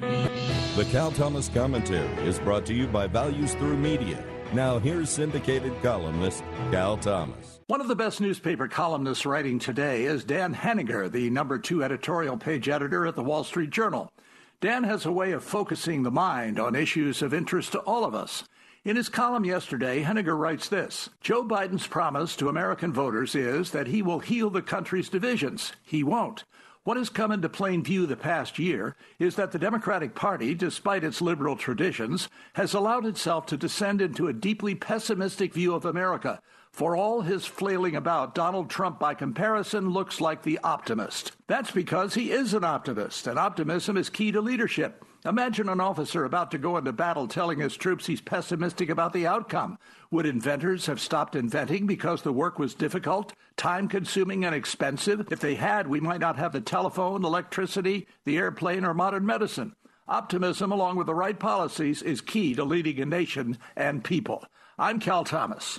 The Cal Thomas Commentary is brought to you by Values Through Media. Now, here's syndicated columnist Cal Thomas. One of the best newspaper columnists writing today is Dan Henninger, the number two editorial page editor at the Wall Street Journal. Dan has a way of focusing the mind on issues of interest to all of us. In his column yesterday, Henninger writes this Joe Biden's promise to American voters is that he will heal the country's divisions. He won't. What has come into plain view the past year is that the Democratic Party, despite its liberal traditions, has allowed itself to descend into a deeply pessimistic view of America. For all his flailing about, Donald Trump, by comparison, looks like the optimist. That's because he is an optimist, and optimism is key to leadership. Imagine an officer about to go into battle telling his troops he's pessimistic about the outcome. Would inventors have stopped inventing because the work was difficult, time consuming, and expensive? If they had, we might not have the telephone, electricity, the airplane, or modern medicine. Optimism, along with the right policies, is key to leading a nation and people. I'm Cal Thomas.